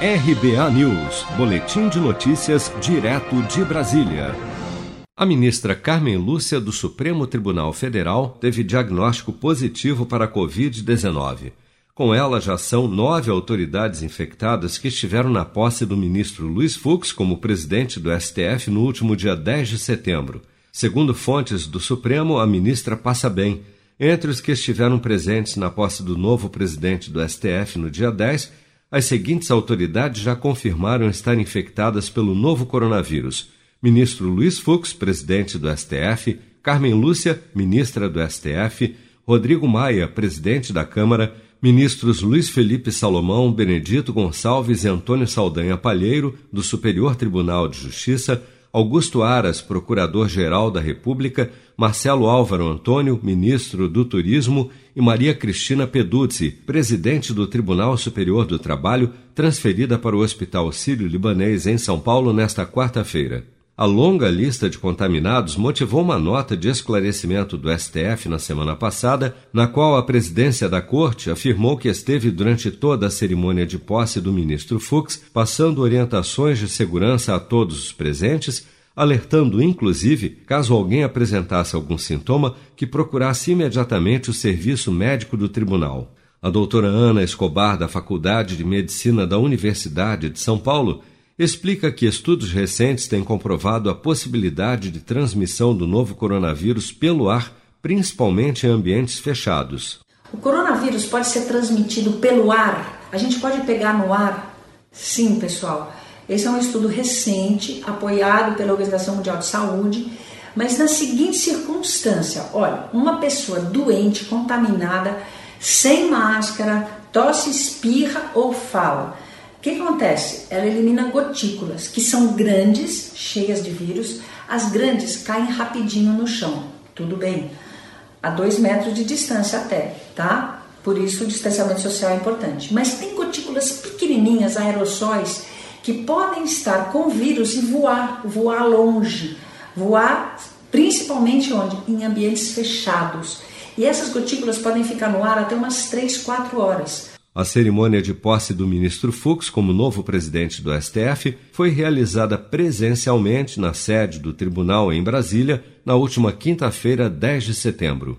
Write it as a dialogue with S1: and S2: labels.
S1: RBA News, Boletim de Notícias, direto de Brasília. A ministra Carmen Lúcia, do Supremo Tribunal Federal, teve diagnóstico positivo para a Covid-19. Com ela, já são nove autoridades infectadas que estiveram na posse do ministro Luiz Fux como presidente do STF no último dia 10 de setembro. Segundo fontes do Supremo, a ministra passa bem. Entre os que estiveram presentes na posse do novo presidente do STF no dia 10, as seguintes autoridades já confirmaram estar infectadas pelo novo coronavírus: ministro Luiz Fux, presidente do STF, Carmen Lúcia, ministra do STF, Rodrigo Maia, presidente da Câmara, ministros Luiz Felipe Salomão, Benedito Gonçalves e Antônio Saldanha Palheiro, do Superior Tribunal de Justiça, Augusto Aras, Procurador-Geral da República, Marcelo Álvaro Antônio, Ministro do Turismo, e Maria Cristina Peduzzi, Presidente do Tribunal Superior do Trabalho, transferida para o Hospital Sírio-Libanês em São Paulo nesta quarta-feira. A longa lista de contaminados motivou uma nota de esclarecimento do STF na semana passada, na qual a presidência da corte afirmou que esteve durante toda a cerimônia de posse do ministro Fux, passando orientações de segurança a todos os presentes, alertando inclusive, caso alguém apresentasse algum sintoma, que procurasse imediatamente o serviço médico do tribunal. A doutora Ana Escobar, da Faculdade de Medicina da Universidade de São Paulo, explica que estudos recentes têm comprovado a possibilidade de transmissão do novo coronavírus pelo ar, principalmente em ambientes fechados.
S2: O coronavírus pode ser transmitido pelo ar? A gente pode pegar no ar? Sim, pessoal. Esse é um estudo recente, apoiado pela Organização Mundial de Saúde, mas na seguinte circunstância: olha, uma pessoa doente, contaminada, sem máscara, tosse, espirra ou fala o que acontece? Ela elimina gotículas, que são grandes, cheias de vírus. As grandes caem rapidinho no chão. Tudo bem. A dois metros de distância até, tá? Por isso o distanciamento social é importante. Mas tem gotículas pequenininhas, aerossóis, que podem estar com vírus e voar, voar longe. Voar principalmente onde? Em ambientes fechados. E essas gotículas podem ficar no ar até umas 3, 4 horas.
S1: A cerimônia de posse do ministro Fux como novo presidente do STF foi realizada presencialmente na sede do tribunal em Brasília na última quinta-feira, 10 de setembro.